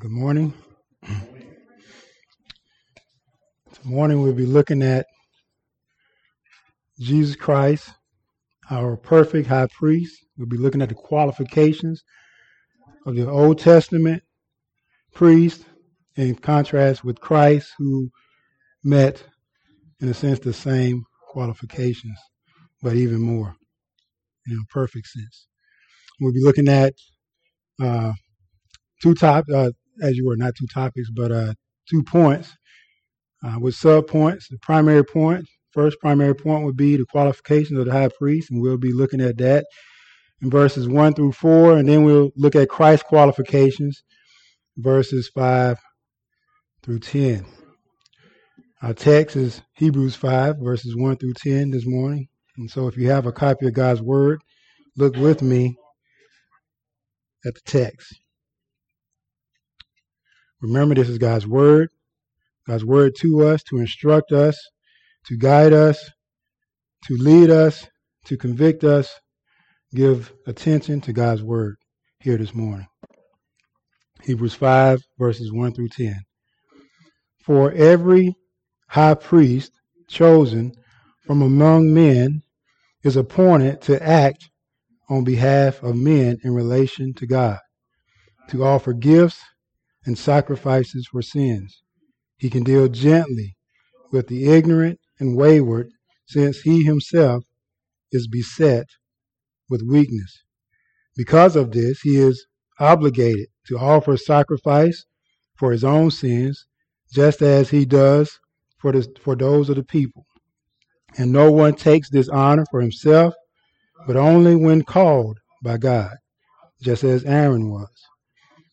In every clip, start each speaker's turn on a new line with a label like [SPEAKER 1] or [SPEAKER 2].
[SPEAKER 1] Good morning. This morning we'll be looking at Jesus Christ, our perfect high priest. We'll be looking at the qualifications of the Old Testament priest in contrast with Christ, who met, in a sense, the same qualifications, but even more in a perfect sense. We'll be looking at uh, two top, uh, as you were, not two topics, but uh, two points uh, with sub points. The primary point, first primary point would be the qualifications of the high priest, and we'll be looking at that in verses 1 through 4, and then we'll look at Christ's qualifications, verses 5 through 10. Our text is Hebrews 5, verses 1 through 10 this morning. And so if you have a copy of God's Word, look with me at the text. Remember, this is God's word, God's word to us, to instruct us, to guide us, to lead us, to convict us. Give attention to God's word here this morning. Hebrews 5, verses 1 through 10. For every high priest chosen from among men is appointed to act on behalf of men in relation to God, to offer gifts and sacrifices for sins. He can deal gently with the ignorant and wayward, since he himself is beset with weakness. Because of this, he is obligated to offer sacrifice for his own sins, just as he does for, for those of the people. And no one takes this honor for himself, but only when called by God, just as Aaron was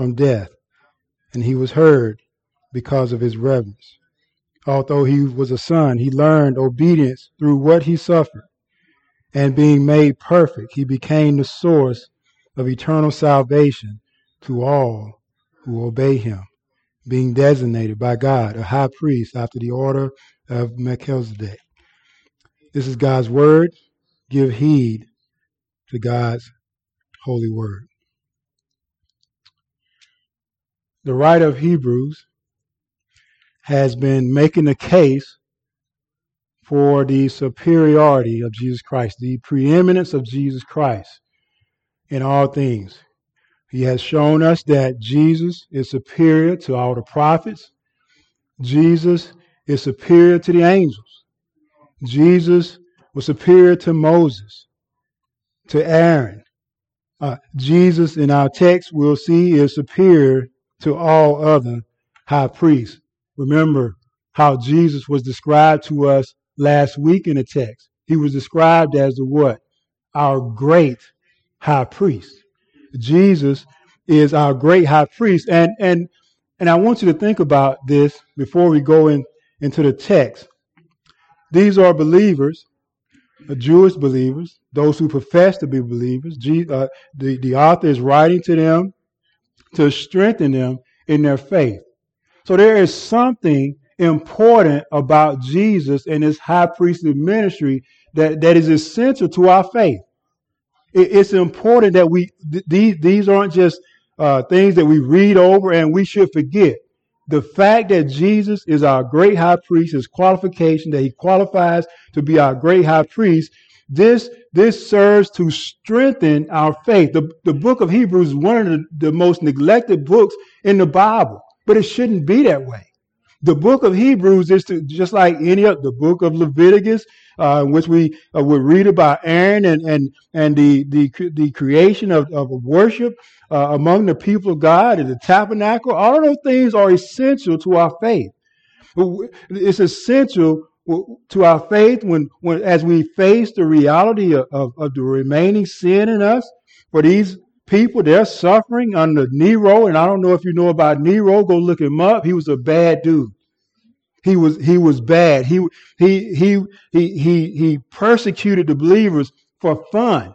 [SPEAKER 1] from death, and he was heard because of his reverence. Although he was a son, he learned obedience through what he suffered, and being made perfect, he became the source of eternal salvation to all who obey him, being designated by God a high priest after the order of Melchizedek. This is God's word. Give heed to God's holy word. The writer of Hebrews has been making a case for the superiority of Jesus Christ, the preeminence of Jesus Christ in all things. He has shown us that Jesus is superior to all the prophets. Jesus is superior to the angels. Jesus was superior to Moses, to Aaron. Uh, Jesus, in our text, we'll see, is superior to all other high priests. Remember how Jesus was described to us last week in the text. He was described as the what? Our great high priest. Jesus is our great high priest. And and and I want you to think about this before we go in, into the text. These are believers, Jewish believers, those who profess to be believers. uh, the, the author is writing to them to strengthen them in their faith. So there is something important about Jesus and his high priestly ministry that, that is essential to our faith. It, it's important that we, th- these, these aren't just uh, things that we read over and we should forget. The fact that Jesus is our great high priest, his qualification that he qualifies to be our great high priest, this, this serves to strengthen our faith. The, the book of Hebrews is one of the, the most neglected books in the Bible, but it shouldn't be that way. The book of Hebrews is to, just like any of the book of Leviticus, uh, which we uh, would read about Aaron and and and the the the creation of, of worship uh, among the people of God and the tabernacle. All of those things are essential to our faith. It's essential to our faith when, when as we face the reality of, of, the remaining sin in us. For these people, they're suffering under Nero. And I don't know if you know about Nero. Go look him up. He was a bad dude. He was he was bad. He he he he he he persecuted the believers for fun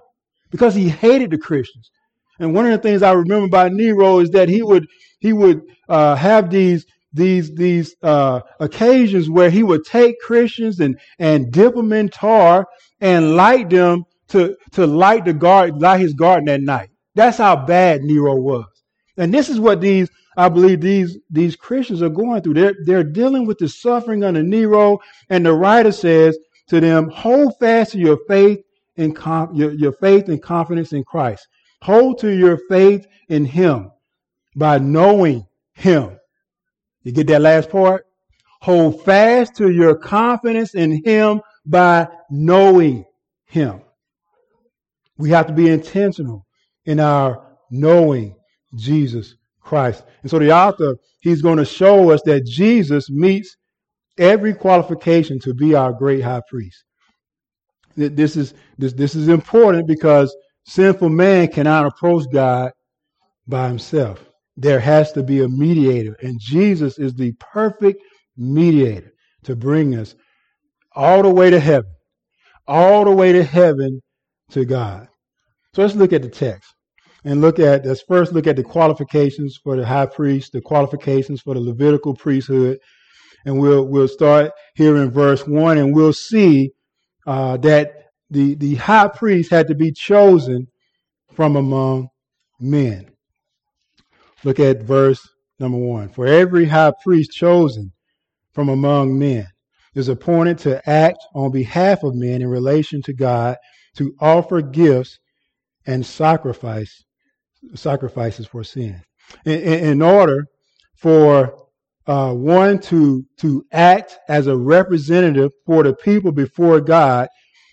[SPEAKER 1] because he hated the Christians. And one of the things I remember about Nero is that he would he would uh, have these these these uh, occasions where he would take Christians and and dip them in tar and light them to to light the garden, light his garden at night. That's how bad Nero was. And this is what these I believe these these Christians are going through. They're they're dealing with the suffering under Nero, and the writer says to them, "Hold fast to your faith and your, your faith and confidence in Christ. Hold to your faith in Him by knowing Him." You get that last part? Hold fast to your confidence in Him by knowing Him. We have to be intentional in our knowing Jesus Christ. And so the author, he's going to show us that Jesus meets every qualification to be our great high priest. This is, this, this is important because sinful man cannot approach God by himself. There has to be a mediator, and Jesus is the perfect mediator to bring us all the way to heaven, all the way to heaven to God. So let's look at the text and look at, let's first look at the qualifications for the high priest, the qualifications for the Levitical priesthood. And we'll, we'll start here in verse one and we'll see uh, that the, the high priest had to be chosen from among men. Look at verse number one. For every high priest chosen from among men is appointed to act on behalf of men in relation to God, to offer gifts and sacrifice sacrifices for sin. In, in order for uh, one to to act as a representative for the people before God,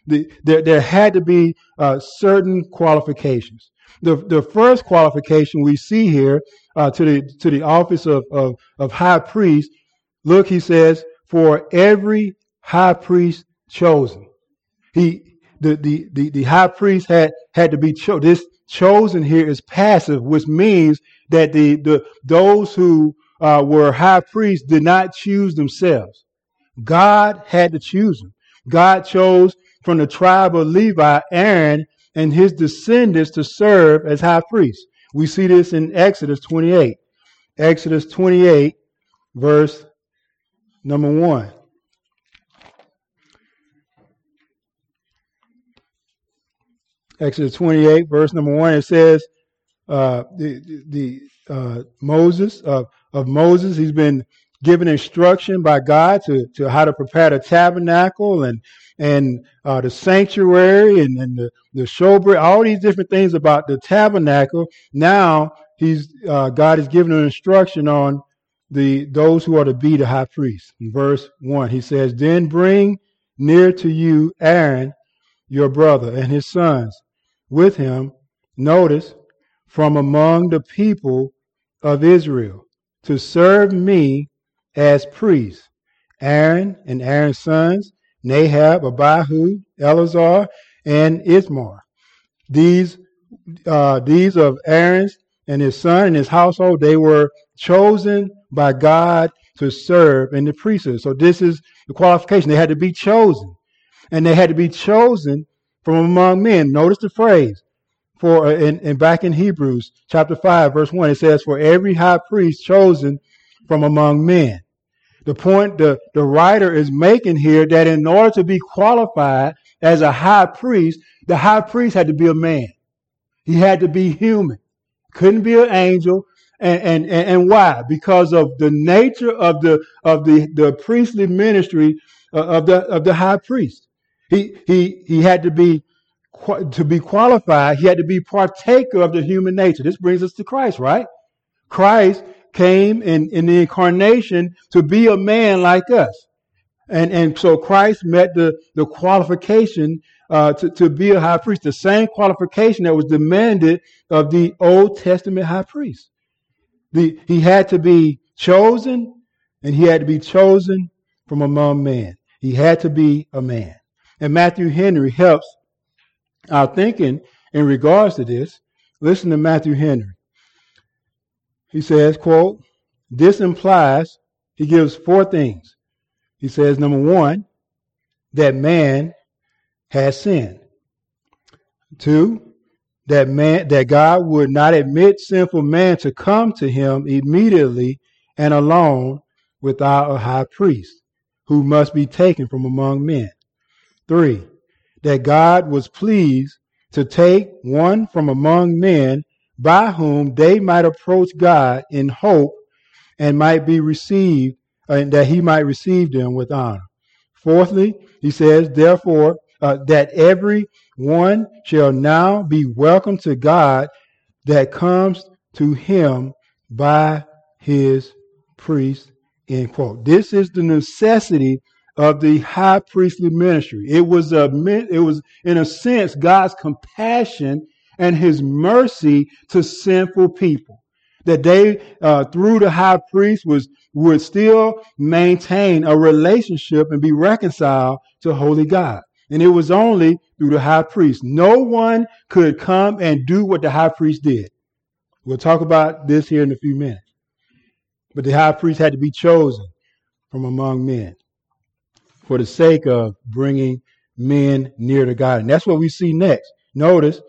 [SPEAKER 1] the, there, there had to be uh, certain qualifications. The, the first qualification we see here uh, to the to the office of, of, of high priest, look, he says, for every high priest chosen. He the, the, the, the high priest had had to be chosen. This chosen here is passive, which means that the, the those who uh, were high priests did not choose themselves. God had to choose them. God chose from the tribe of Levi Aaron and his descendants to serve as high priests. We see this in Exodus 28. Exodus 28, verse number 1. Exodus 28, verse number 1, it says, uh, the, the uh, Moses, uh, of Moses, he's been given instruction by God to, to how to prepare the tabernacle and and uh, the sanctuary and, and the, the showbread, all these different things about the tabernacle. Now he's uh, God is giving an instruction on the those who are to be the high priest. In verse one, he says, "Then bring near to you Aaron, your brother, and his sons with him. Notice from among the people of Israel to serve me as priests. Aaron and Aaron's sons Nadab, Abihu, Eleazar, and Ithamar. These, uh, these of Aaron's and his son and his household, they were chosen by God to serve in the priesthood. So this is the qualification. They had to be chosen. And they had to be chosen from among men. Notice the phrase. For uh, in, in back in Hebrews chapter 5, verse 1, it says, For every high priest chosen from among men. The point the, the writer is making here that in order to be qualified as a high priest, the high priest had to be a man. He had to be human. Couldn't be an angel. And, and, and why? Because of the nature of the, of the, the priestly ministry uh, of the, of the high priest. He, he, he had to be, to be qualified, he had to be partaker of the human nature. This brings us to Christ, right? Christ came in, in the incarnation to be a man like us. And, and so Christ met the, the qualification uh, to, to be a high priest, the same qualification that was demanded of the Old Testament high priest. The, he had to be chosen, and he had to be chosen from among men. He had to be a man. And Matthew Henry helps our thinking in regards to this listen to Matthew Henry. He says, quote, this implies, he gives four things. He says, number one, that man has sinned. Two, that man that God would not admit sinful man to come to him immediately and alone without a high priest who must be taken from among men. Three, that God was pleased to take one from among men by whom they might approach God in hope and might be received, and that he might receive them with honor. Fourthly, he says, therefore, uh, that every one shall now be welcome to God that comes to him by his priest. End quote. This is the necessity of the high priestly ministry. It was a, it was in a sense God's compassion and his mercy to sinful people. That they, uh, through the high priest was, would still maintain a relationship and be reconciled to holy God. And it was only through the high priest. No one could come and do what the high priest did. We'll talk about this here in a few minutes. But the high priest had to be chosen from among men for the sake of bringing men near to God. And that's what we see next. Notice,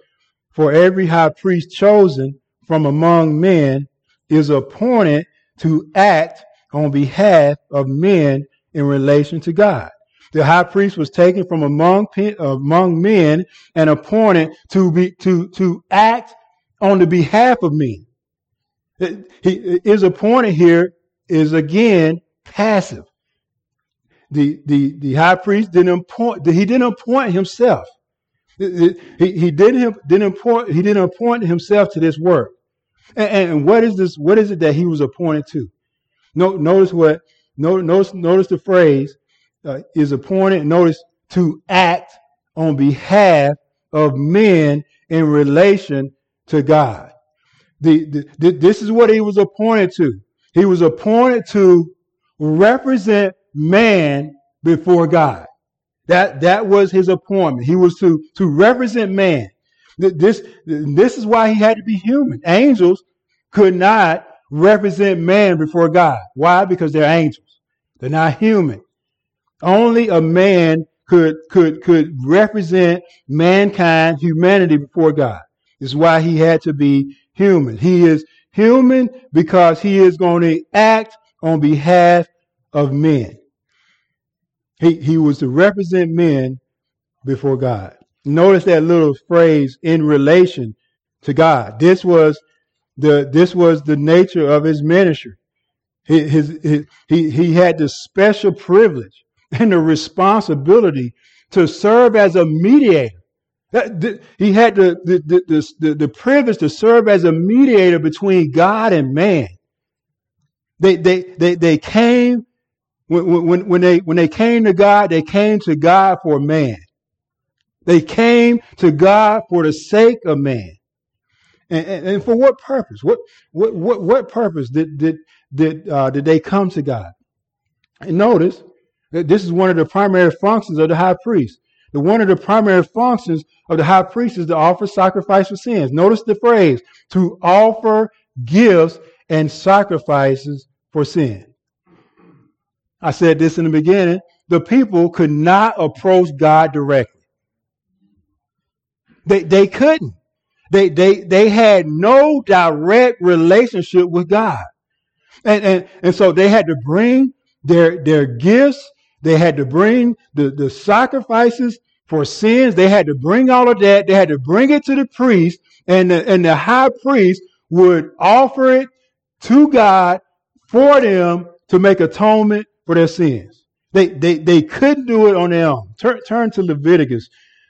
[SPEAKER 1] for every high priest chosen from among men is appointed to act on behalf of men in relation to God. The high priest was taken from among among men and appointed to be to to act on the behalf of men. He is appointed here is again passive. The the the high priest didn't appoint he didn't appoint himself. He, he didn't didn't appoint he didn't appoint himself to this work. And, and what is this? What is it that he was appointed to? No, notice what notice notice the phrase uh, is appointed, notice, to act on behalf of men in relation to God. The, the, the, this is what he was appointed to. He was appointed to represent man before God. That, that was his appointment. He was to, to represent man. This, this is why he had to be human. Angels could not represent man before God. Why? Because they're angels. They're not human. Only a man could could could represent mankind, humanity before God. This is why he had to be human. He is human because he is going to act on behalf of men. He he was to represent men before God. Notice that little phrase in relation to God. This was the this was the nature of his ministry. His, his, his, he, he had the special privilege and the responsibility to serve as a mediator. He had the, the, the, the, the privilege to serve as a mediator between God and man. They, they, they, they came, when, when, when, they, when they came to God, they came to God for man. They came to God for the sake of man. And, and, and for what purpose? What, what, what, what purpose did, did, did, uh, did they come to God? And notice, that this is one of the primary functions of the high priest. The one of the primary functions of the high priest is to offer sacrifice for sins. Notice the phrase to offer gifts and sacrifices for sin. I said this in the beginning. The people could not approach God directly. They, they couldn't. They, they, they had no direct relationship with God. And, and, and so they had to bring their, their gifts they had to bring the, the sacrifices for sins. They had to bring all of that. They had to bring it to the priest, and the, and the high priest would offer it to God for them to make atonement for their sins. They, they, they couldn't do it on their own. Turn, turn to Leviticus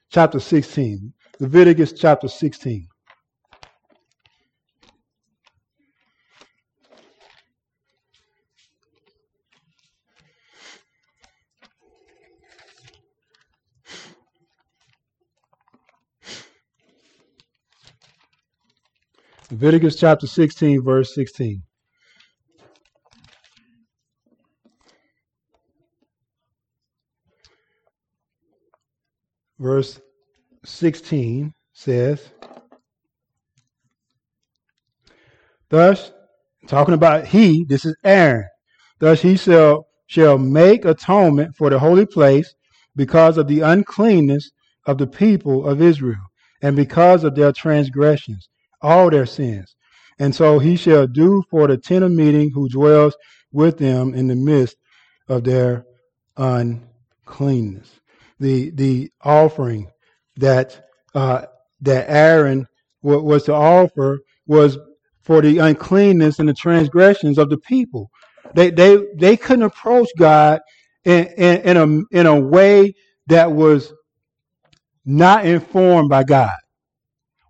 [SPEAKER 1] chapter 16. Leviticus chapter 16. Leviticus chapter 16, verse 16. Verse 16 says, Thus, talking about he, this is Aaron. Thus he shall, shall make atonement for the holy place because of the uncleanness of the people of Israel and because of their transgressions, all their sins. And so he shall do for the tent of meeting who dwells with them in the midst of their uncleanness. The the offering that uh, that Aaron was to offer was for the uncleanness and the transgressions of the people. They they they couldn't approach God in, in, in a in a way that was not informed by God.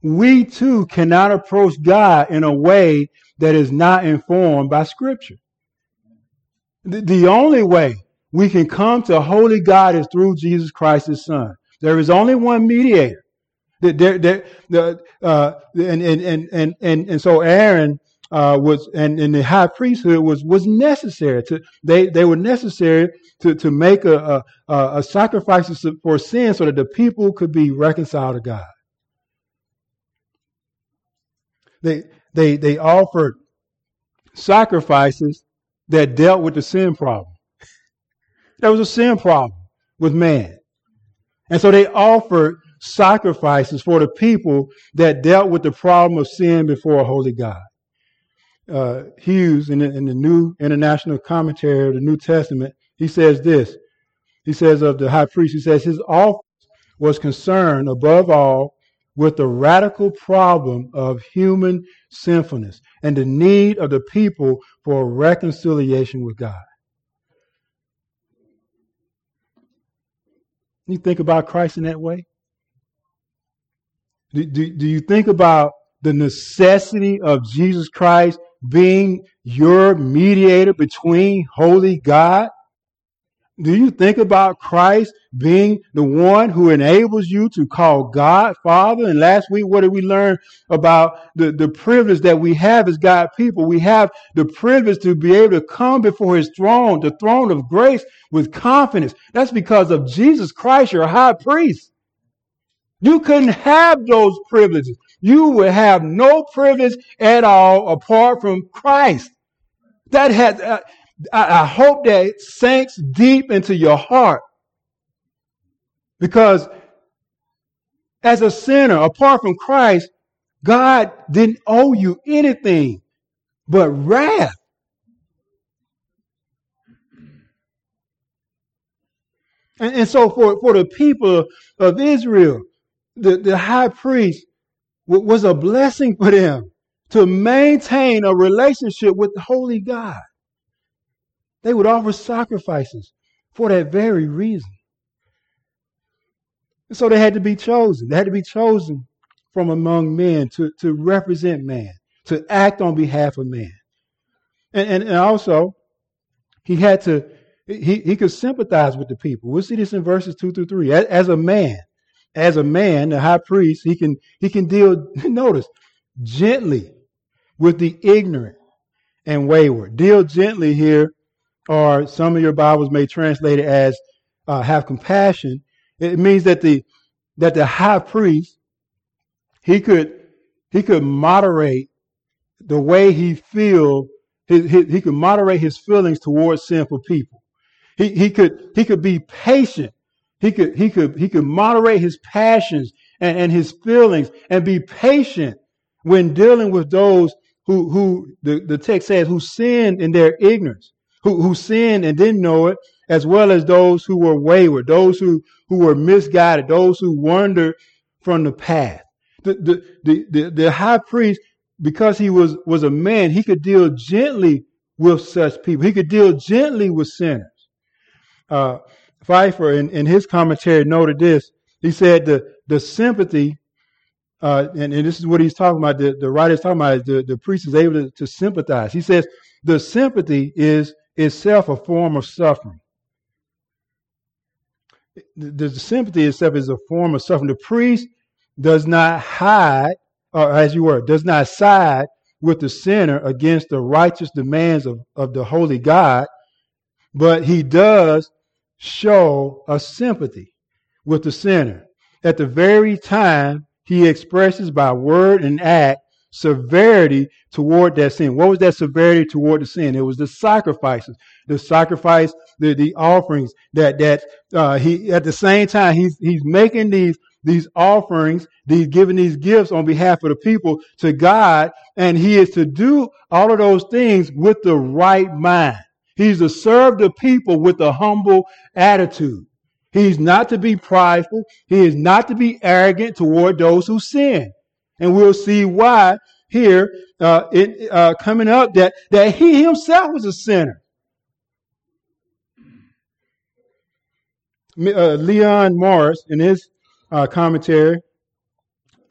[SPEAKER 1] We too cannot approach God in a way that is not informed by Scripture. The, the only way we can come to holy God is through Jesus Christ, his Son. There is only one mediator. There, there, the, uh, and, and, and, and, and so Aaron uh, was, and, and the high priesthood was, was necessary. To, they, they were necessary to, to make a, a, a sacrifice for sin so that the people could be reconciled to God. They, they, they offered sacrifices that dealt with the sin problem. There was a sin problem with man. And so they offered sacrifices for the people that dealt with the problem of sin before a holy God. Uh, Hughes, in the, in the New International Commentary of the New Testament, he says this. He says of the high priest, he says his office was concerned above all with the radical problem of human sinfulness and the need of the people for reconciliation with God. You think about Christ in that way? Do, do, do you think about the necessity of Jesus Christ being your mediator between holy God do you think about Christ being the one who enables you to call God Father? And last week, what did we learn about the, the privilege that we have as God people? We have the privilege to be able to come before his throne, the throne of grace with confidence. That's because of Jesus Christ, your high priest. You couldn't have those privileges. You would have no privilege at all apart from Christ. That had, uh, I, I hope that it sinks deep into your heart. Because as a sinner, apart from Christ, God didn't owe you anything but wrath. And, and, so for, for the people of Israel, the, the high priest was a blessing for them to maintain a relationship with the holy God. They would offer sacrifices for that very reason. And so they had to be chosen. They had to be chosen from among men to, to represent man, to act on behalf of man. And, and, and also, he had to, he, he could sympathize with the people. We'll see this in verses two through three. As, as a man, as a man, the high priest, he can, he can deal, notice, gently with the ignorant and wayward. Deal gently here or some of your Bibles may translate it as uh, have compassion. It means that the that the high priest he could he could moderate the way he feel his, his, he could moderate his feelings towards sinful people. He he could he could be patient. He could he could he could moderate his passions and, and his feelings and be patient when dealing with those who who the, the text says who sin in their ignorance who, who sinned and didn't know it, as well as those who were wayward, those who, who were misguided, those who wandered from the path. The, the, the, the, the high priest, because he was, was a man, he could deal gently with such people. He could deal gently with sinners. Uh, Pfeiffer, in, in his commentary, noted this. He said the, the sympathy, uh, and, and this is what he's talking about, the, the writer is talking about, the, the priest is able to, to sympathize. He says the sympathy is itself a form of suffering. The, the sympathy itself is a form of suffering. The priest does not hide, or as you were, does not side with the sinner against the righteous demands of, of the holy God, but he does show a sympathy with the sinner. At the very time he expresses by word and act severity toward that sin. What was that severity toward the sin? It was the sacrifices, the sacrifice, the, the offerings that, that, uh, he, at the same time, he's, he's making these, these offerings, these giving these gifts on behalf of the people to God, and he is to do all of those things with the right mind. He's to serve the people with a humble attitude. He's not to be prideful. He is not to be arrogant toward those who sin. And we'll see why here uh, uh, coming up that, that he himself was a sinner. Uh, Leon Morris, in his uh, commentary,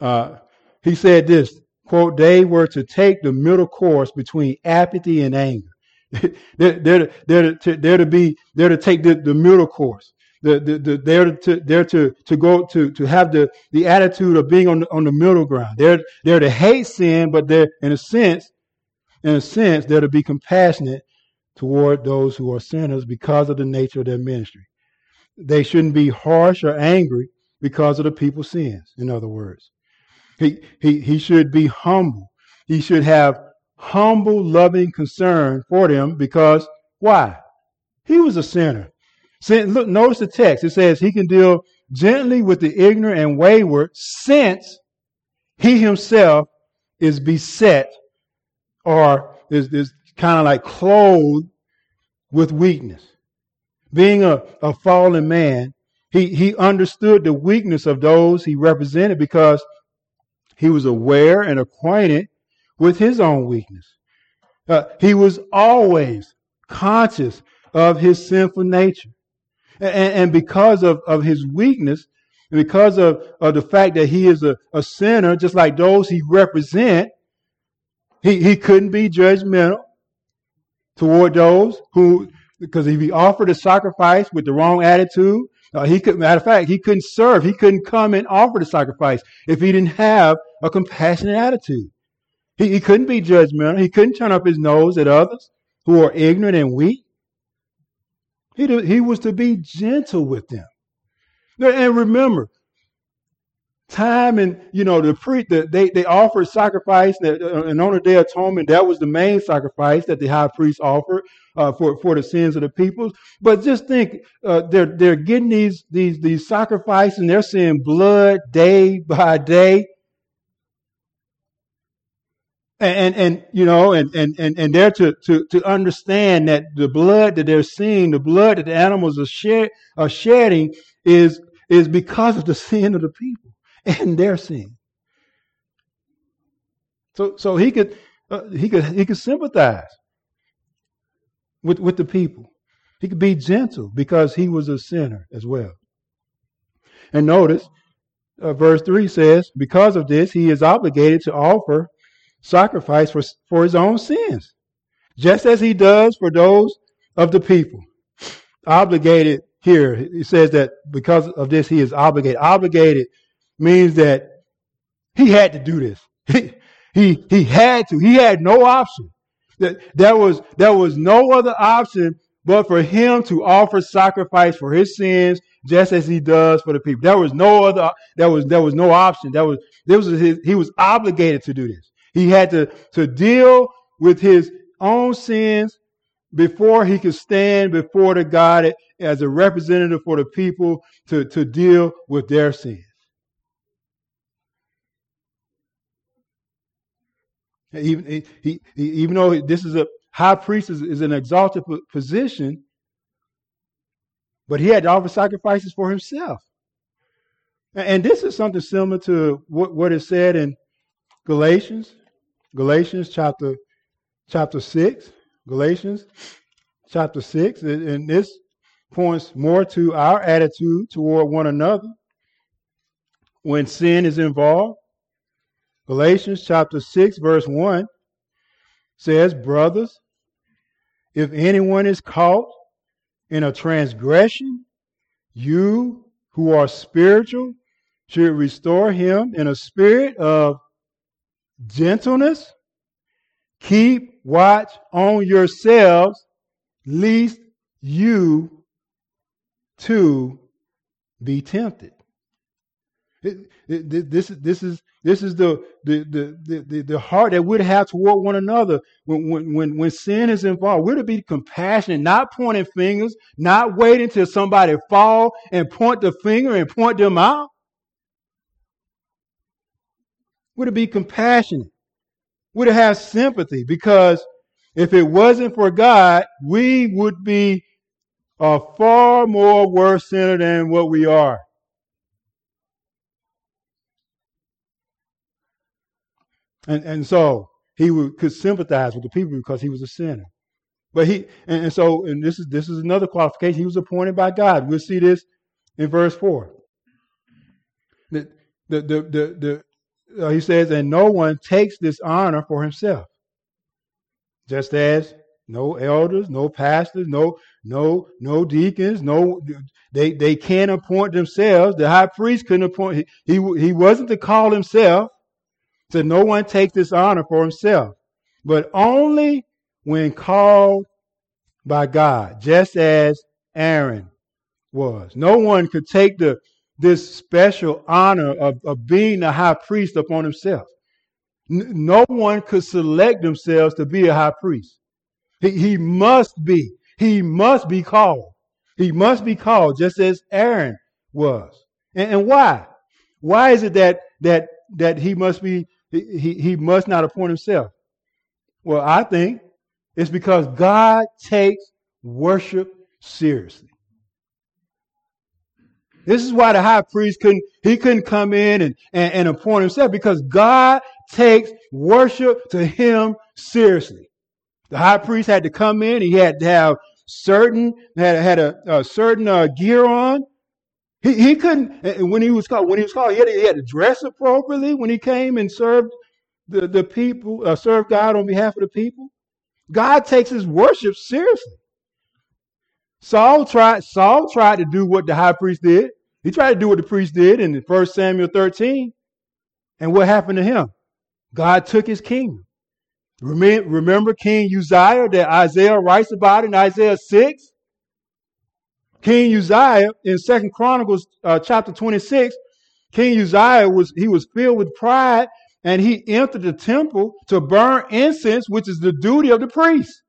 [SPEAKER 1] uh, he said this quote, they were to take the middle course between apathy and anger. they're, they're, they're, to, they're to be, they're to take the, the middle course. The, the, the, they're to, they're to, to go to, to have the, the attitude of being on the, on the middle ground. They're, they're to hate sin, but they're, in a sense, in a sense, they're to be compassionate toward those who are sinners because of the nature of their ministry. They shouldn't be harsh or angry because of the people's sins, in other words. He, he, he should be humble. He should have humble, loving concern for them because why? He was a sinner. Look, notice the text. It says he can deal gently with the ignorant and wayward since he himself is beset or is, is kind of like clothed with weakness. Being a, a fallen man, he, he understood the weakness of those he represented because he was aware and acquainted with his own weakness. Uh, he was always conscious of his sinful nature. And, and because of, of his weakness, and because of, of the fact that he is a, a sinner, just like those he represent, he, he couldn't be judgmental toward those who, because if he offered a sacrifice with the wrong attitude, uh, he could, matter of fact, he couldn't serve. He couldn't come and offer the sacrifice if he didn't have a compassionate attitude. He, he couldn't be judgmental. He couldn't turn up his nose at others who are ignorant and weak. He, he was to be gentle with them. And remember, time and you know the pre the, they they offered sacrifice that uh, and on the day of atonement that was the main sacrifice that the high priest offered uh, for for the sins of the people. But just think, uh, they're they're getting these these these sacrifices and they're seeing blood day by day and and you know and and and, and they're to, to to understand that the blood that they're seeing the blood that the animals are shed are shedding is is because of the sin of the people and their sin. So so he could uh, he could he could sympathize with with the people. He could be gentle because he was a sinner as well. And notice uh, verse 3 says because of this he is obligated to offer sacrifice for, for his own sins, just as he does for those of the people. Obligated here, he says that because of this, he is obligated. Obligated means that he had to do this. He, he, he had to. He had no option. That there was there was no other option but for him to offer sacrifice for his sins, just as he does for the people. There was no other. There was there was no option. That was there was his, he was obligated to do this. He had to, to deal with his own sins before he could stand before the God as a representative for the people to, to deal with their sins. Even, he, he, even though this is a high priest is, is an exalted position, but he had to offer sacrifices for himself. And this is something similar to what, what is said in Galatians Galatians chapter chapter 6. Galatians chapter 6. And this points more to our attitude toward one another when sin is involved. Galatians chapter 6, verse 1 says, Brothers, if anyone is caught in a transgression, you who are spiritual should restore him in a spirit of gentleness. Keep watch on yourselves, lest you too be tempted. This, this is this is the the, the, the, the heart that we'd have toward one another when, when, when, when sin is involved. We're to be compassionate, not pointing fingers, not waiting till somebody fall and point the finger and point them out. We're to be compassionate. We're to have sympathy because if it wasn't for God, we would be a far more worse sinner than what we are. And, and so he would, could sympathize with the people because he was a sinner. But he, and, and so, and this is, this is another qualification. He was appointed by God. We'll see this in verse 4. The, the, the, the, uh, Uh, he says, and no one takes this honor for himself. Just as no elders, no pastors, no, no, no deacons, no, they, they can't appoint themselves. The high priest couldn't appoint, he, he, he wasn't to call himself. So no one takes this honor for himself, but only when called by God, just as Aaron was. No one could take the this special honor of, of being the high priest upon himself. N- no one could select themselves to be a high priest. He, he must be. He must be called. He must be called just as Aaron was. And, and why? Why is it that that that he must be he, he must not appoint himself. Well, I think it's because God takes worship seriously. This is why the high priest couldn't, he couldn't come in and, and, and appoint himself because God takes worship to him seriously. The high priest had to come in. He had to have certain, had, had a, a certain uh, gear on. He, he couldn't, when he was called, when he was called, he had, to, he had to dress appropriately when he came and served the, the people, uh, served God on behalf of the people. God takes his worship seriously. Saul tried, Saul tried to do what the high priest did. He tried to do what the priest did in 1 Samuel 13. And what happened to him? God took his kingdom. Remember King Uzziah that Isaiah writes about in Isaiah 6? King Uzziah in Second Chronicles uh, chapter 26, King Uzziah was he was filled with pride and he entered the temple to burn incense, which is the duty of the priest.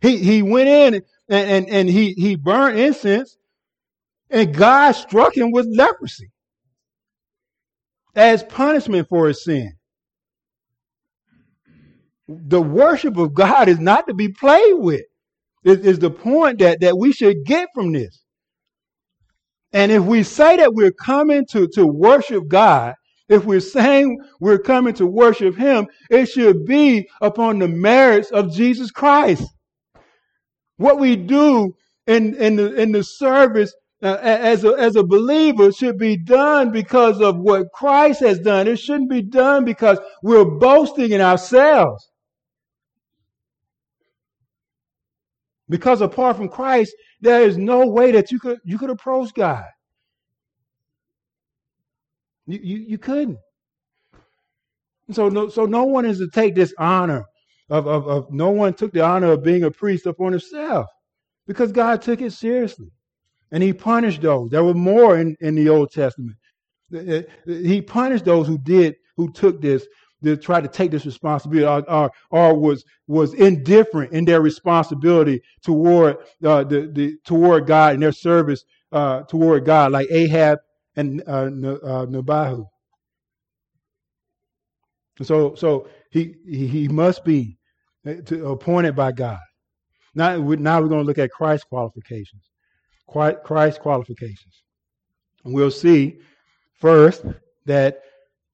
[SPEAKER 1] He he went in and, and, and he, he burned incense, and God struck him with leprosy as punishment for his sin. The worship of God is not to be played with is, is the point that, that we should get from this. And if we say that we're coming to, to worship God, if we're saying we're coming to worship Him, it should be upon the merits of Jesus Christ. What we do in, in, the, in the service uh, as, a, as a believer should be done because of what Christ has done. It shouldn't be done because we're boasting in ourselves. Because apart from Christ, there is no way that you could you could approach God. You you, you couldn't. so no so no one is to take this honor of, of, of no one took the honor of being a priest upon himself because God took it seriously. And he punished those. There were more in, in the Old Testament. He punished those who did, who took this to try to take this responsibility or, or, or, was was indifferent in their responsibility toward uh, the, the toward God and their service uh, toward God, like Ahab and uh, uh Nabahu. So so he he, he must be uh, appointed by God. Now, we, now we're going to look at Christ's qualifications. Christ's qualifications. We'll see first that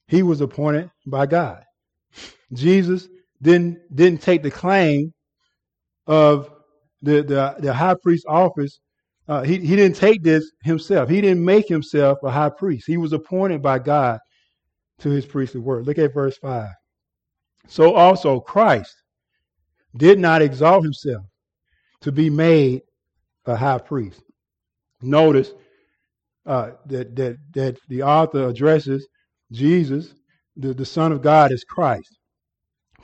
[SPEAKER 1] he was appointed by God. Jesus didn't didn't take the claim of the the, the high priest office. Uh, he he didn't take this himself. He didn't make himself a high priest. He was appointed by God to his priestly work. Look at verse five. So also Christ did not exalt himself to be made a high priest. Notice uh, that that that the author addresses Jesus, the, the Son of God, as Christ.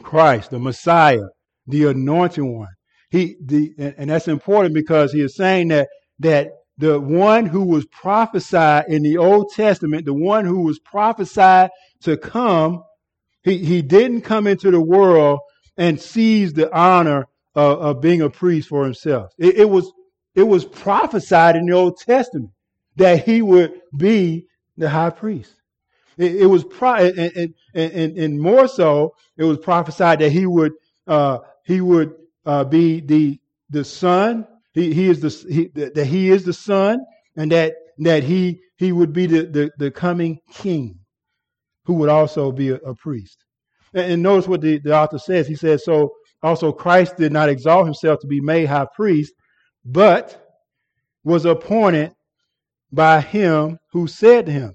[SPEAKER 1] Christ, the Messiah, the anointed one. He the and, and that's important because he is saying that that the one who was prophesied in the Old Testament, the one who was prophesied to come, he, he didn't come into the world and seize the honor of, of being a priest for himself. It, it, was it was prophesied in the Old Testament that he would be the high priest. It, it was pro- and, and, and, and, more so, it was prophesied that he would uh, he would uh, be the the son. He, he is the he, that he is the son, and that that he he would be the, the, the coming king, who would also be a, a priest. And, notice what the, the author says. He says, "So also Christ did not exalt himself to be made high priest, but was appointed by him who said to him,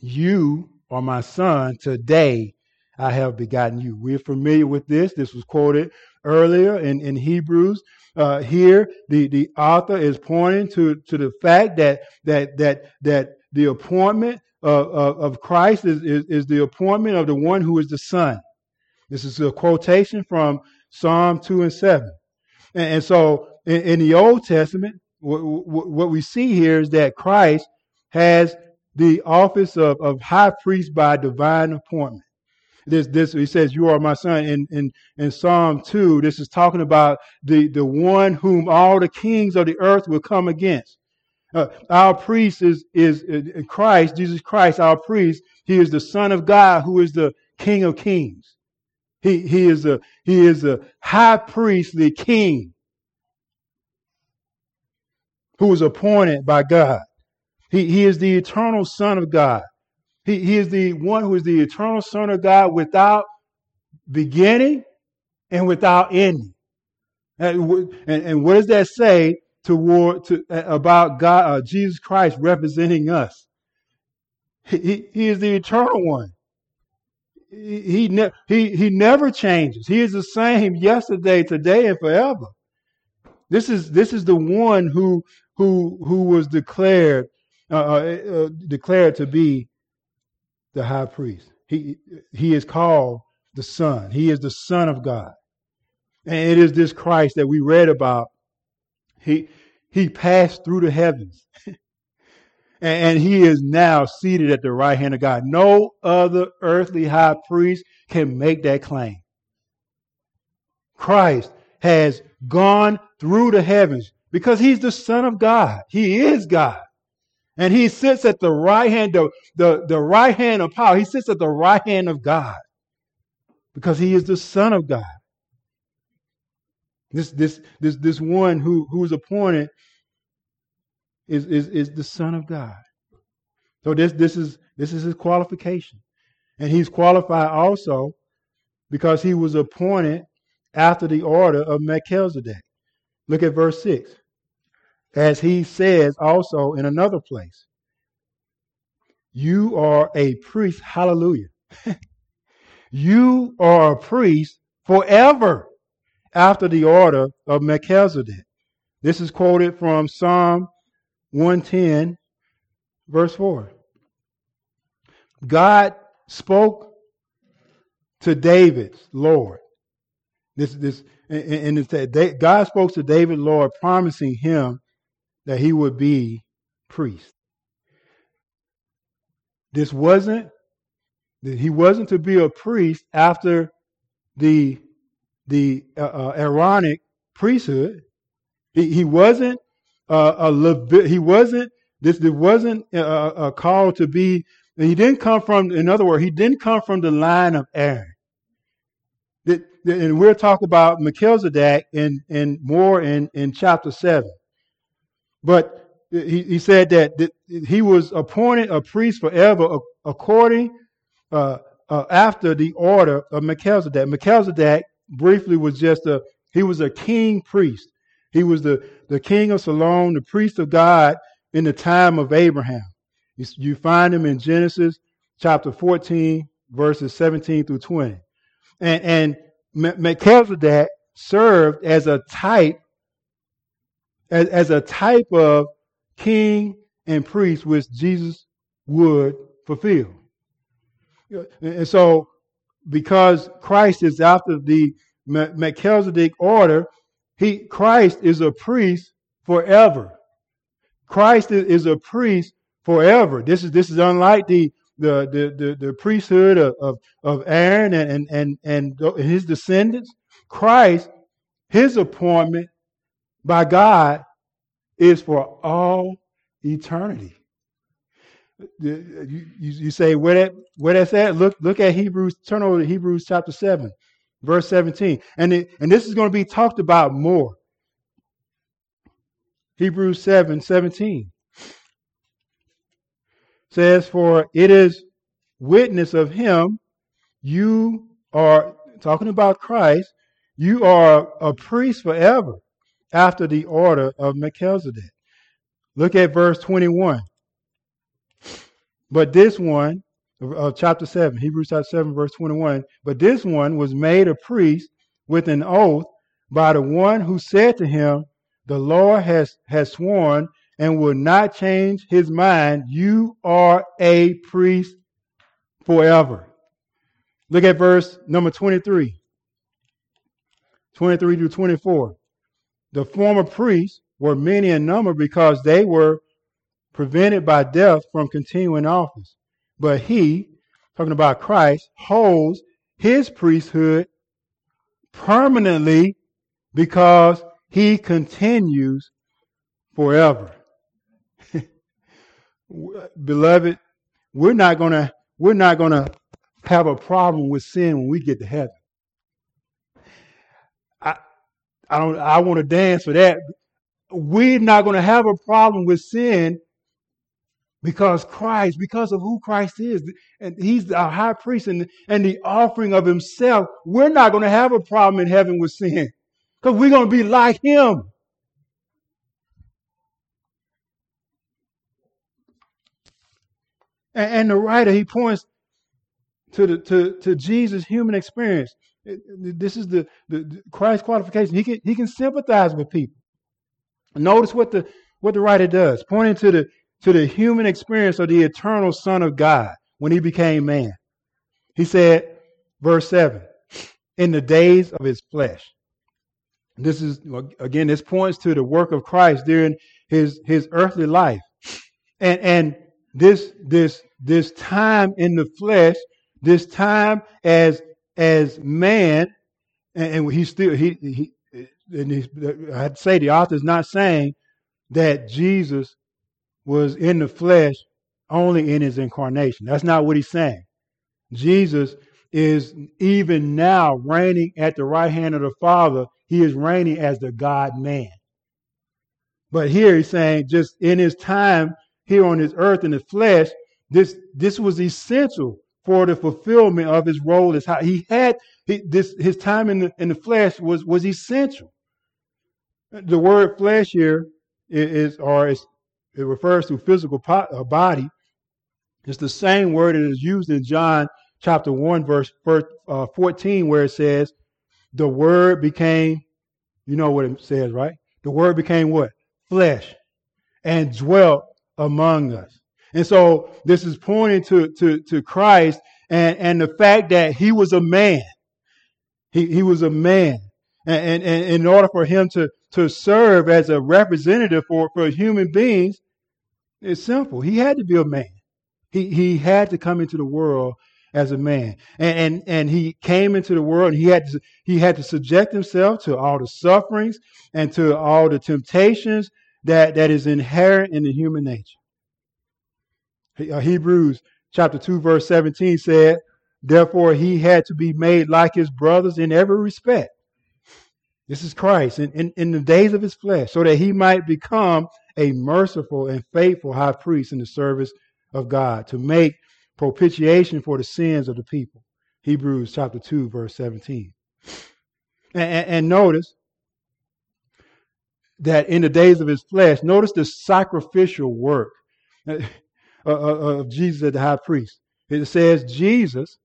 [SPEAKER 1] You are my son, today I have begotten you. We're familiar with this. This was quoted earlier in, in Hebrews. Uh, here, the, the author is pointing to, to the fact that, that, that, that the appointment of, of, of Christ is, is, is the appointment of the one who is the Son. This is a quotation from Psalm 2 and 7. And, and so in, in, the Old Testament, what, what we see here is that Christ has the office of, of high priest by divine appointment. This, this, he says, you are my son. In, in, in Psalm 2, this is talking about the, the one whom all the kings of the earth will come against. Uh, our priest is, is, is Christ, Jesus Christ, our priest. He is the son of God who is the king of kings. He, he is a, he is a high priestly king who was appointed by God. He, he is the eternal Son of God. He, he is the one who is the eternal Son of God without beginning and without ending. And, and, and what does that say toward to, about God, uh, Jesus Christ representing us? He, he, is the eternal one. He, he, ne- he, he never changes. He is the same yesterday, today, and forever. This is this is the one who who who was declared uh, uh, uh, declared to be the high priest. He he is called the Son. He is the Son of God, and it is this Christ that we read about. He he passed through the heavens, and, he is now seated at the right hand of God. No other earthly high priest can make that claim. Christ has gone through the heavens because he's the Son of God. He is God. And he sits at the right hand, the, the, the right hand of power. He sits at the right hand of God because he is the Son of God. This, this, this, this one who, who is appointed is, is, is the Son of God. So this, this, is, this is his qualification. And he's qualified also because he was appointed after the order of Melchizedek. Look at verse 6. As he says also in another place, you are a priest. Hallelujah. you are a priest forever after the order of Melchizedek. This is quoted from Psalm 110, verse 4. God spoke to David's Lord. This, this, and it said, God spoke to David, Lord, promising him that he would be priest. This wasn't he wasn't to be a priest after the the uh, uh, Aaronic priesthood. He, he wasn't uh, a he wasn't this. It wasn't a, a call to be. He didn't come from. In other words, he didn't come from the line of Aaron. That, and we'll talk about Melchizedek in, in more in, in chapter seven. But he, he said that, that he was appointed a priest forever according uh, uh, after the order of Melchizedek. Melchizedek briefly was just a he was a king priest. He was the, the king of Salem, the priest of God in the time of Abraham. You, you find him in Genesis chapter 14, verses 17 through 20. And, and Melchizedek served as a type, as, as a type of king and priest which Jesus would fulfill. And so, because Christ is after the Melchizedek order, he Christ is a priest forever. Christ is a priest forever. This is this is unlike the the the the, the priesthood of, of, of Aaron and, and and and his descendants. Christ, his appointment by God is for all eternity. You, you, say where that where that's at? Look look at Hebrews. Turn over to Hebrews chapter seven, verse seventeen, and it, and this is going to be talked about more. Hebrews 7 17 says, For it is witness of him, you are, talking about Christ, you are a priest forever after the order of Melchizedek. Look at verse 21. But this one, of chapter 7, Hebrews chapter 7, verse 21, but this one was made a priest with an oath by the one who said to him, The Lord has, has sworn and will not change his mind. You are a priest forever. Look at verse number 23. 23 to 24. The former priests were many in number because they were prevented by death from continuing office. But he, talking about Christ, holds his priesthood permanently because he continues forever. Beloved, we're not to we're not to have a problem with sin when we get to heaven. I I don't I want to dance for that. We're not to have a problem with sin because Christ, because of who Christ is, and He's our high priest and, and the offering of Himself, we're not going to have a problem in heaven with sin because we're going to be like Him. And, and the writer, he points to, the, to, to Jesus' human experience. This is the, the, the Christ qualification. He can, he can sympathize with people. Notice what the, what the writer does, pointing to the, to the human experience of the eternal Son of God when he became man. He said, verse 7, in the days of his flesh. This is, again, this points to the work of Christ during his, his earthly life. And, and this, this, this time in the flesh, this time as, as man, and, and he still, he, he, and he, I'd say the author is not saying that Jesus was in the flesh only in his incarnation. That's not what he's saying. Jesus is even now reigning at the right hand of the Father. He is reigning as the God man. But here he's saying just in his time here on this earth in the flesh, this this was essential for the fulfillment of his role as how he had he, this his time in the in the flesh was was essential. The word flesh here is or is, it refers to physical uh, body. It's the same word that is used in John chapter 1 verse uh, 14 where it says the word became you know what it says right the word became what flesh and dwelt among us. And so this is pointing to, to, to Christ and, and the fact that he was a man. He, he was a man. And, and, and in order for him to, to serve as a representative for, for human beings, it's simple. He had to be a man. He, he had to come into the world as a man. And, and, and he came into the world and he had, to, he had to subject himself to all the sufferings and to all the temptations that, that is inherent in the human nature. Uh, Hebrews chapter 2, verse 17 said, Therefore he had to be made like his brothers in every respect. This is Christ in, in, in the days of his flesh, so that he might become a merciful and faithful high priest in the service of God to make propitiation for the sins of the people. Hebrews chapter 2, verse 17. And, and, and notice that in the days of his flesh, notice the sacrificial work uh, uh, uh, of Jesus as the high priest. It says Jesus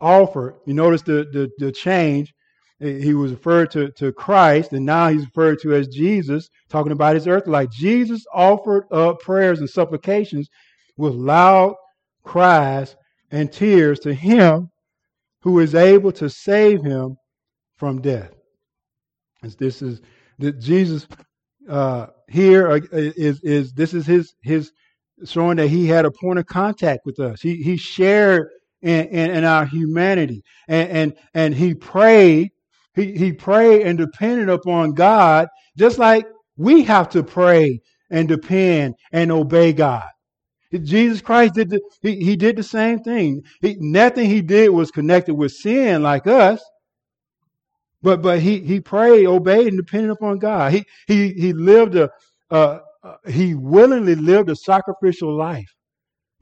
[SPEAKER 1] offered, you notice the, the, the change. He was referred to, to Christ, and now he's referred to as Jesus, talking about his earthly life. Jesus offered up prayers and supplications with loud cries and tears to him who is able to save him from death. As this is that Jesus uh, here uh, is is this is his his showing that he had a point of contact with us. He he shared in, in, in our humanity, and, and and he prayed. He he prayed and depended upon God, just like we have to pray and depend and obey God. Jesus Christ did the, he, he did the same thing. He, nothing he did was connected with sin like us. But but he he prayed, obeyed, and depended upon God. He he he lived a uh, he willingly lived a sacrificial life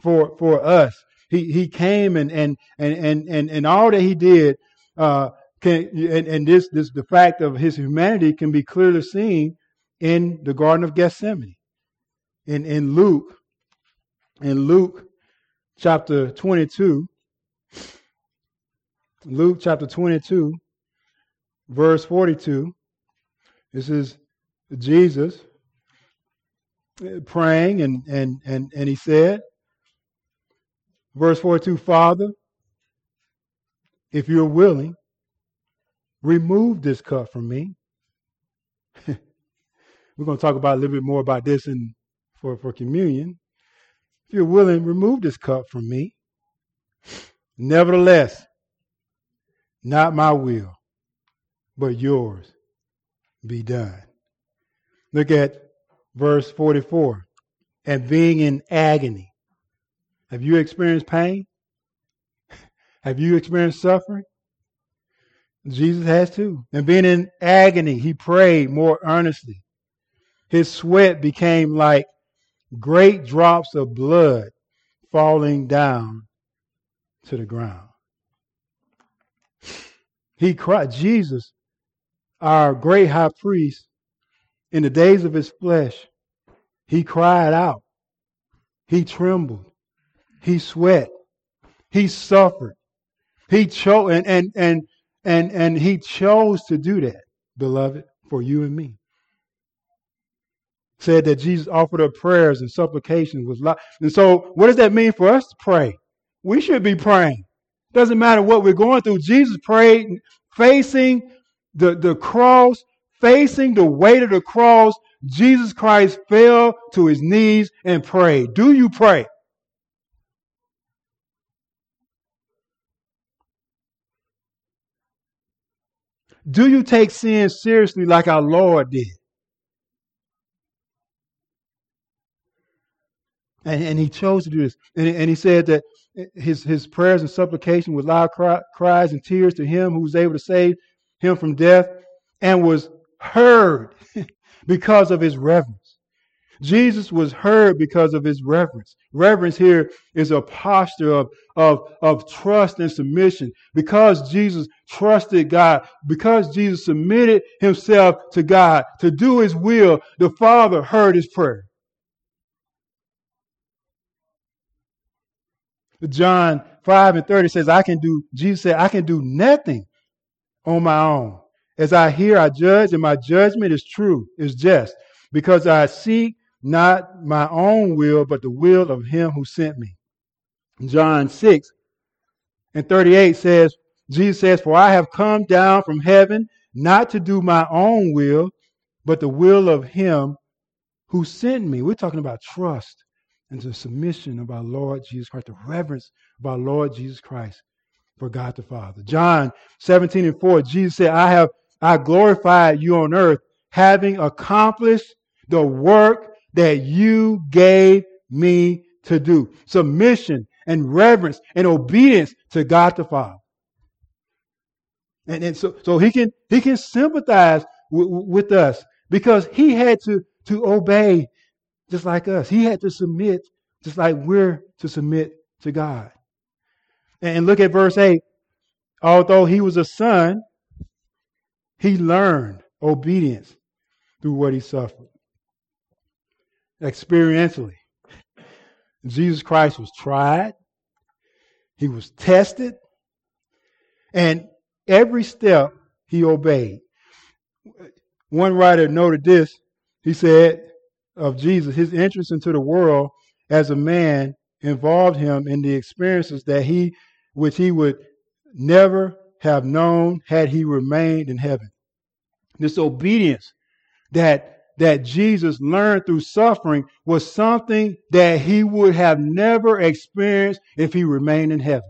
[SPEAKER 1] for for us. He he came and and and and and, and all that he did uh, can and, and this this the fact of his humanity can be clearly seen in the Garden of Gethsemane. In in Luke, in Luke chapter 22, Luke chapter 22, verse 42. This is Jesus praying, and, and, and, and he said, verse 42, Father, if you're willing, remove this cup from me. We're going to talk about a little bit more about this in, for, for communion. If you're willing, remove this cup from me. Nevertheless, not my will, but yours be done. Look at verse 44. And being in agony. Have you experienced pain? Have you experienced suffering? Jesus has too. And being in agony, he prayed more earnestly. His sweat became like great drops of blood falling down to the ground. He cried, Jesus, our great high priest, in the days of his flesh, he cried out. He trembled. He sweat. He suffered. He chose and, and and and and he chose to do that, beloved, for you and me said that Jesus offered up prayers and supplications with love. And so, what does that mean for us to pray? We should be praying. Doesn't matter what we're going through. Jesus prayed facing the, the cross, facing the weight of the cross. Jesus Christ fell to his knees and prayed. Do you pray? Do you take sin seriously like our Lord did? And, and he chose to do this. And, and he said that his, his prayers and supplication with loud cry, cries and tears to him who was able to save him from death and was heard because of his reverence. Jesus was heard because of his reverence. Reverence here is a posture of, of, of trust and submission. Because Jesus trusted God, because Jesus submitted himself to God to do his will, the Father heard his prayer. John 5 and 30 says, I can do, Jesus said, I can do nothing on my own. As I hear, I judge, and my judgment is true, is just, because I seek not my own will, but the will of him who sent me. John 6 and 38 says, Jesus says, For I have come down from heaven not to do my own will, but the will of him who sent me. We're talking about trust and the submission of our Lord Jesus Christ, the reverence of our Lord Jesus Christ for God the Father. John 17 and 4, Jesus said, I have I glorified you on earth, having accomplished the work that you gave me to do. Submission and reverence and obedience to God the Father. And, and so, so he can he can sympathize w- with us because he had to to obey just like us. He had to submit just like we're to submit to God. And look at verse 8. Although he was a son, he learned obedience through what he suffered. Experientially, Jesus Christ was tried, he was tested, and every step he obeyed. One writer noted this. He said, of Jesus, his entrance into the world as a man involved him in the experiences that he, which he would never have known had he remained in heaven. This obedience that that Jesus learned through suffering was something that he would have never experienced if he remained in heaven.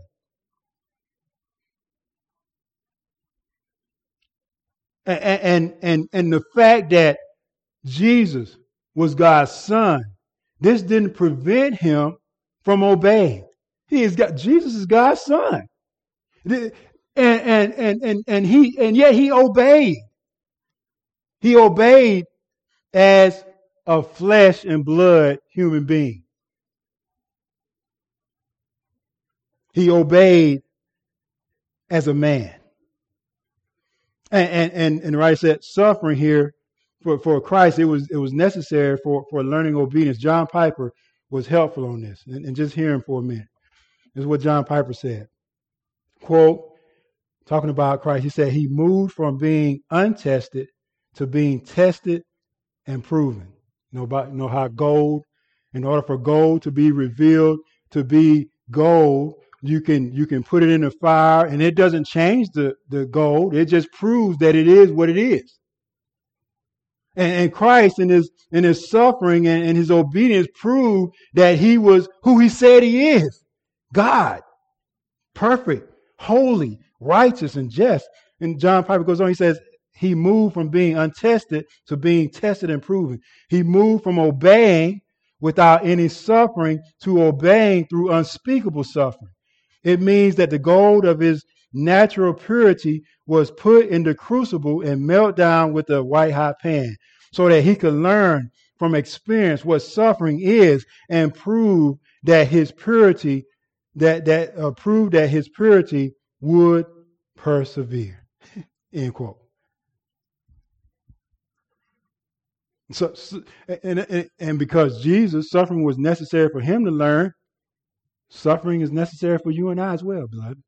[SPEAKER 1] And, and, and, the fact that Jesus was God's son, this didn't prevent him from obeying. He is God, Jesus is God's son. And, and, and, and, and he, and yet he obeyed. He obeyed as a flesh and blood human being. He obeyed as a man. And, and, and, and right said suffering here for, for Christ, it was, it was necessary for, for learning obedience. John Piper was helpful on this. And, and just hear him for a minute. This is what John Piper said. Quote, talking about Christ, he said, He moved from being untested to being tested and proven. You know how gold, in order for gold to be revealed to be gold, you can you can put it in the fire and it doesn't change the, the gold. It just proves that it is what it is. And, and Christ in his in his suffering and, and his obedience proved that he was who he said he is. God. Perfect, holy, righteous, and just. And John Piper goes on, he says, he moved from being untested to being tested and proven. He moved from obeying without any suffering to obeying through unspeakable suffering. It means that the gold of his natural purity was put in the crucible and melt down with a white hot pan so that he could learn from experience what suffering is and prove that his purity that that uh, prove that his purity would persevere end quote So, and, and, and because Jesus suffering was necessary for him to learn, suffering is necessary for you and I as well, beloved.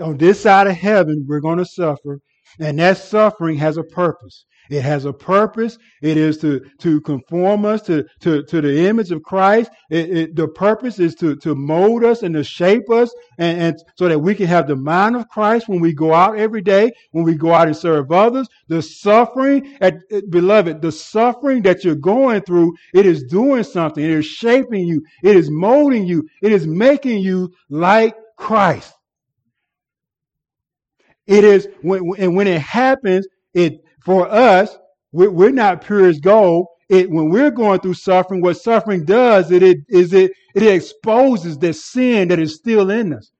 [SPEAKER 1] On this side of heaven, we're going to suffer, and that suffering has a purpose. It has a purpose. It is to, to conform us to, to, to the image of Christ. It, it, the purpose is to, to mold us and to shape us and, and so that we can have the mind of Christ when we go out every day, when we go out and serve others. The suffering, at, beloved, the suffering that you're going through, it is doing something. It is shaping you. It is molding you. It is making you like Christ. It is when, and when it happens, it for us, we're not pure as gold. It, when we're going through suffering, what suffering does it, it is it it exposes the sin that is still in us.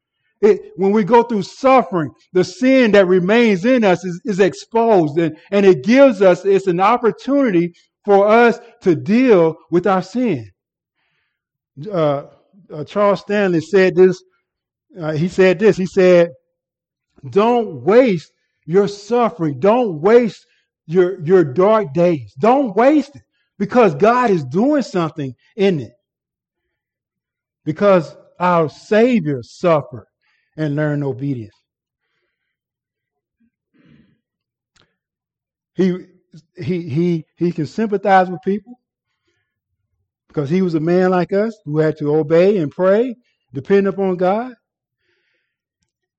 [SPEAKER 1] It, when we go through suffering, the sin that remains in us is, is exposed, and, and it gives us it's an opportunity for us to deal with our sin. Uh, uh, Charles Stanley said this. Uh, he said this. He said, "Don't waste your suffering. Don't waste your, your dark days. Don't waste it because God is doing something in it. Because our Savior suffered and learned obedience. He, he, he, he can sympathize with people because he was a man like us who had to obey and pray, depend upon God.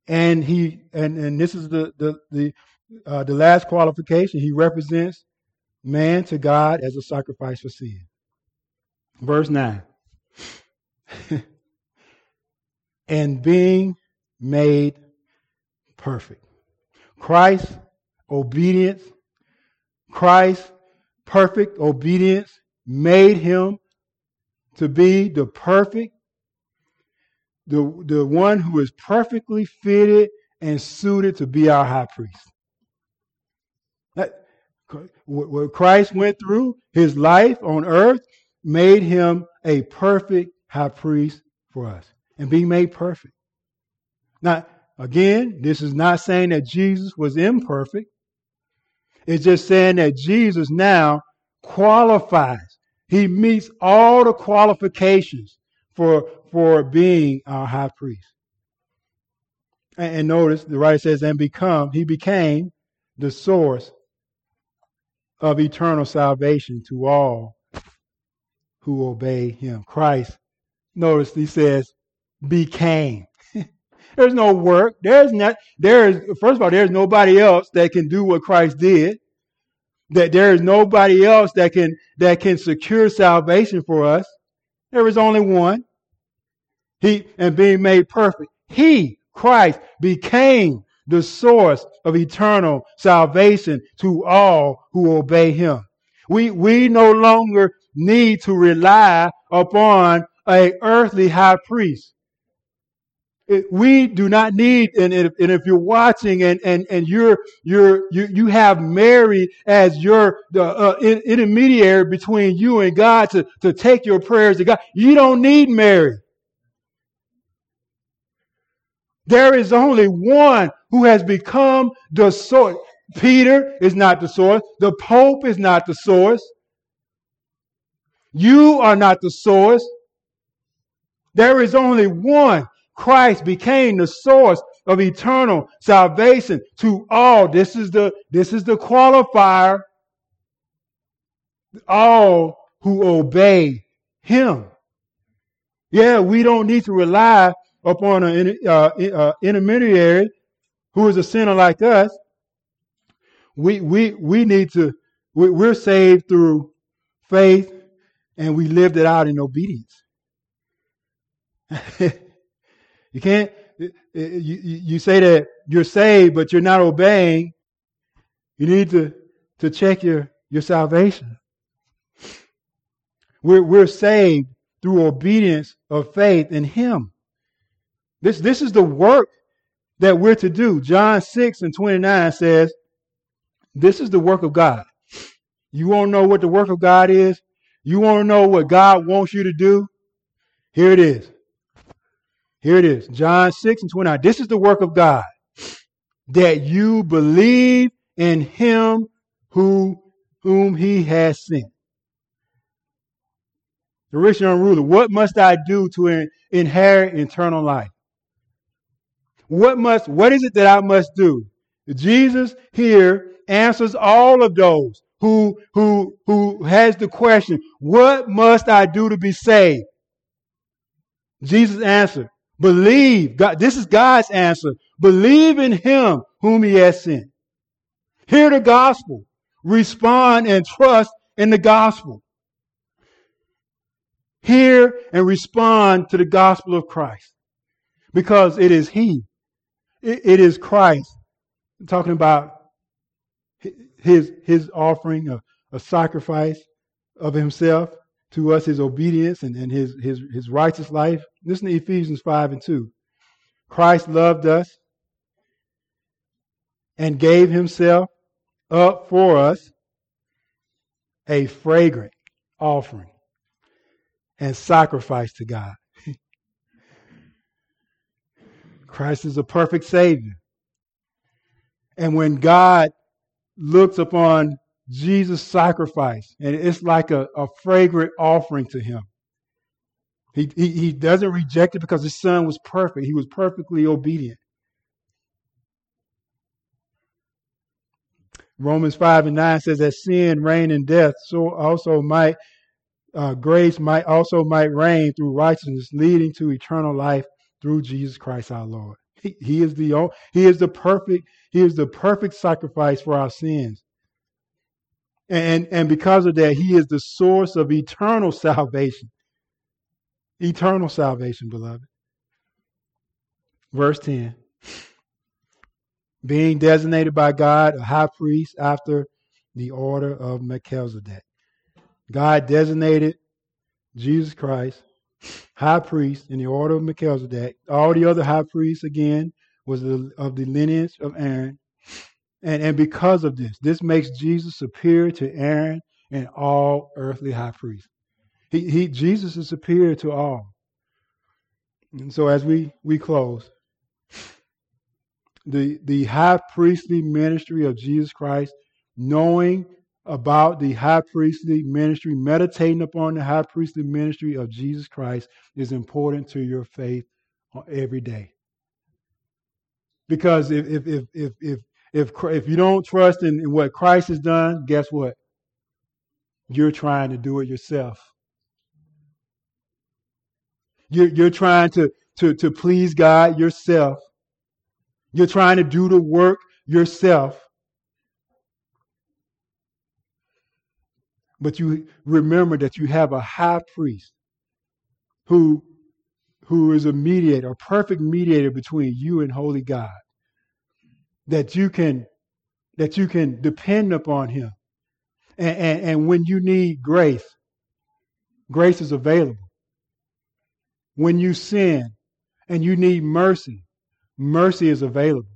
[SPEAKER 1] And he and, and this is the, the, the uh, the last qualification, he represents man to God as a sacrifice for sin. Verse 9. and being made perfect. Christ's obedience, Christ's perfect obedience made him to be the perfect, the, the one who is perfectly fitted and suited to be our high priest. What Christ went through, his life on earth, made him a perfect high priest for us and being made perfect. Now, again, this is not saying that Jesus was imperfect. It's just saying that Jesus now qualifies. He meets all the qualifications for, for being our high priest. And, and notice the writer says, and become, he became the source of eternal salvation to all who obey him. Christ, notice he says, became. there's no work. There's not, there's, first of all, there's nobody else that can do what Christ did. that there is nobody else that can that can secure salvation for us. There is only one. He and being made perfect. He, Christ, became the source of eternal salvation to all who obey him. We we no longer need to rely upon a earthly high priest. It, we do not need, and if, and if you're watching and, and, and you're, you're, you, you have Mary as your uh, intermediary between you and God to, to take your prayers to God, you don't need Mary. There is only one who has become the source. Peter is not the source. The Pope is not the source. You are not the source. There is only one. Christ became the source of eternal salvation to all. This is the, this is the qualifier. All who obey him. Yeah, we don't need to rely upon an uh, uh, intermediary who is a sinner like us. We, we, we need to, we, we're saved through faith and we lived it out in obedience. you can't, you, you say that you're saved, but you're not obeying. You need to, to check your, your salvation. We're, we're saved through obedience of faith in Him. This, this is the work that we're to do. John 6 and 29 says, This is the work of God. You want to know what the work of God is? You want to know what God wants you to do? Here it is. Here it is. John 6 and 29. This is the work of God. That you believe in him who whom he has sent. The rich young ruler, what must I do to in, inherit eternal life? What must what is it that I must do? Jesus here answers all of those who who who has the question, what must I do to be saved? Jesus answered, Believe. God, this is God's answer. Believe in him whom he has sent. Hear the gospel. Respond and trust in the gospel. Hear and respond to the gospel of Christ. Because it is he. It, it is Christ. I'm talking about his, his offering, a, a sacrifice of himself to us his obedience and, and his, his, his righteous life. Listen to Ephesians 5 and 2. Christ loved us and gave himself up for us a fragrant offering and sacrifice to God. Christ is a perfect Savior. And when God looks upon Jesus' sacrifice, and it's like a, a fragrant offering to him. He, he, he doesn't reject it because his son was perfect. He was perfectly obedient. Romans 5 and 9 says that sin reigned in death, so also might uh, grace might also might reign through righteousness, leading to eternal life through Jesus Christ our Lord. He, he is the he is the perfect he is the perfect sacrifice for our sins. And, and because of that, he is the source of eternal salvation. Eternal salvation, beloved. Verse 10 Being designated by God a high priest after the order of Melchizedek. God designated Jesus Christ high priest in the order of Melchizedek. All the other high priests, again, was of the lineage of Aaron. And, and because of this, this makes Jesus superior to Aaron and all earthly high priests. He, he, Jesus is superior to all. And so as we, we close, the, the high priestly ministry of Jesus Christ, knowing about the high priestly ministry, meditating upon the high priestly ministry of Jesus Christ is important to your faith uh, every day. Because if, if, if, if, if if, if you don't trust in, in what Christ has done, guess what? You're trying to do it yourself. You're, you're trying to, to, to please God yourself. You're trying to do the work yourself. But you remember that you have a high priest who, who is a mediator, a perfect mediator between you and holy God. That you can that you can depend upon him. And, and, and when you need grace, grace is available. When you sin and you need mercy, mercy is available.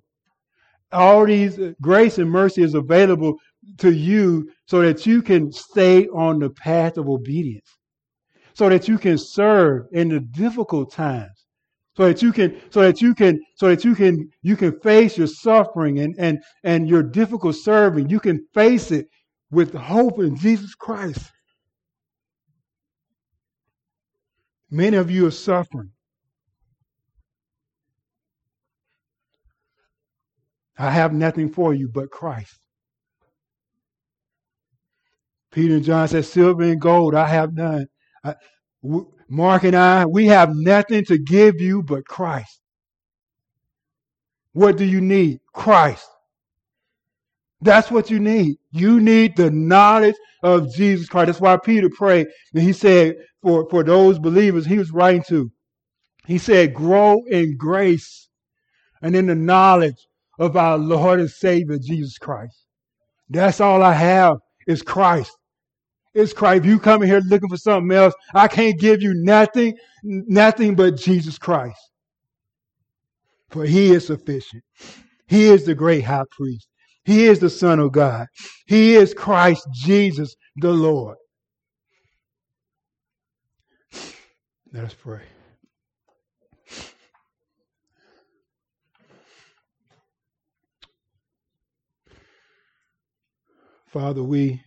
[SPEAKER 1] All these grace and mercy is available to you so that you can stay on the path of obedience, so that you can serve in the difficult times, so that you can so that you can so that you can you can face your suffering and and and your difficult serving. You can face it with hope in jesus christ. Many of you are suffering. I have nothing for you but christ peter and john said silver and gold i have none I, Mark and I, we have nothing to give you but Christ. What do you need? Christ. That's what you need. You need the knowledge of Jesus Christ. That's why Peter prayed. And he said, for, for those believers he was writing to, he said, grow in grace and in the knowledge of our Lord and Savior, Jesus Christ. That's all I have is Christ. It's Christ. If you come in here looking for something else, I can't give you nothing, nothing but Jesus Christ. For he is sufficient. He is the great high priest. He is the Son of God. He is Christ Jesus the Lord. Let us pray. Father, we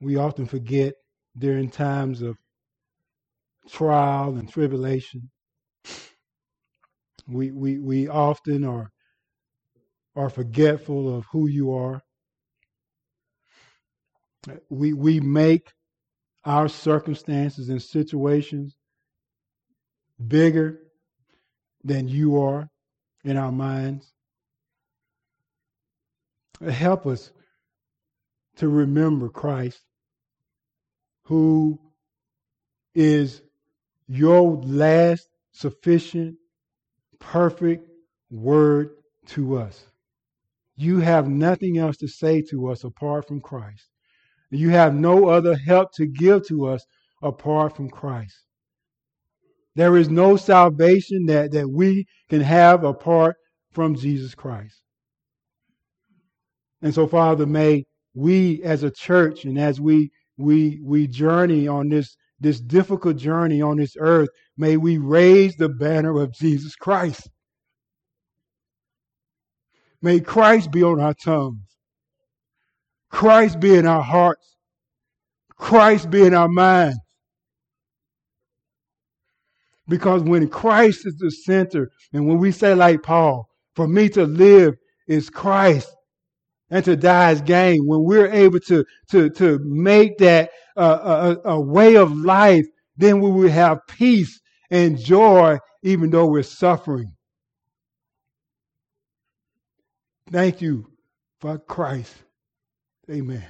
[SPEAKER 1] we often forget during times of trial and tribulation. We, we, we often are, are forgetful of who you are. We, we make our circumstances and situations bigger than you are in our minds. Help us to remember Christ who is your last sufficient, perfect word to us. You have nothing else to say to us apart from Christ. You have no other help to give to us apart from Christ. There is no salvation that, that we can have apart from Jesus Christ. And so, Father, may we as a church and as we we we journey on this this difficult journey on this earth, may we raise the banner of Jesus Christ. May Christ be on our tongues. Christ be in our hearts. Christ be in our minds. Because when Christ is the center, and when we say, like Paul, for me to live is Christ and to die is gain. When we're able to, to, to make that uh, a, a way of life, then we will have peace and joy even though we're suffering. Thank you for Christ. Amen.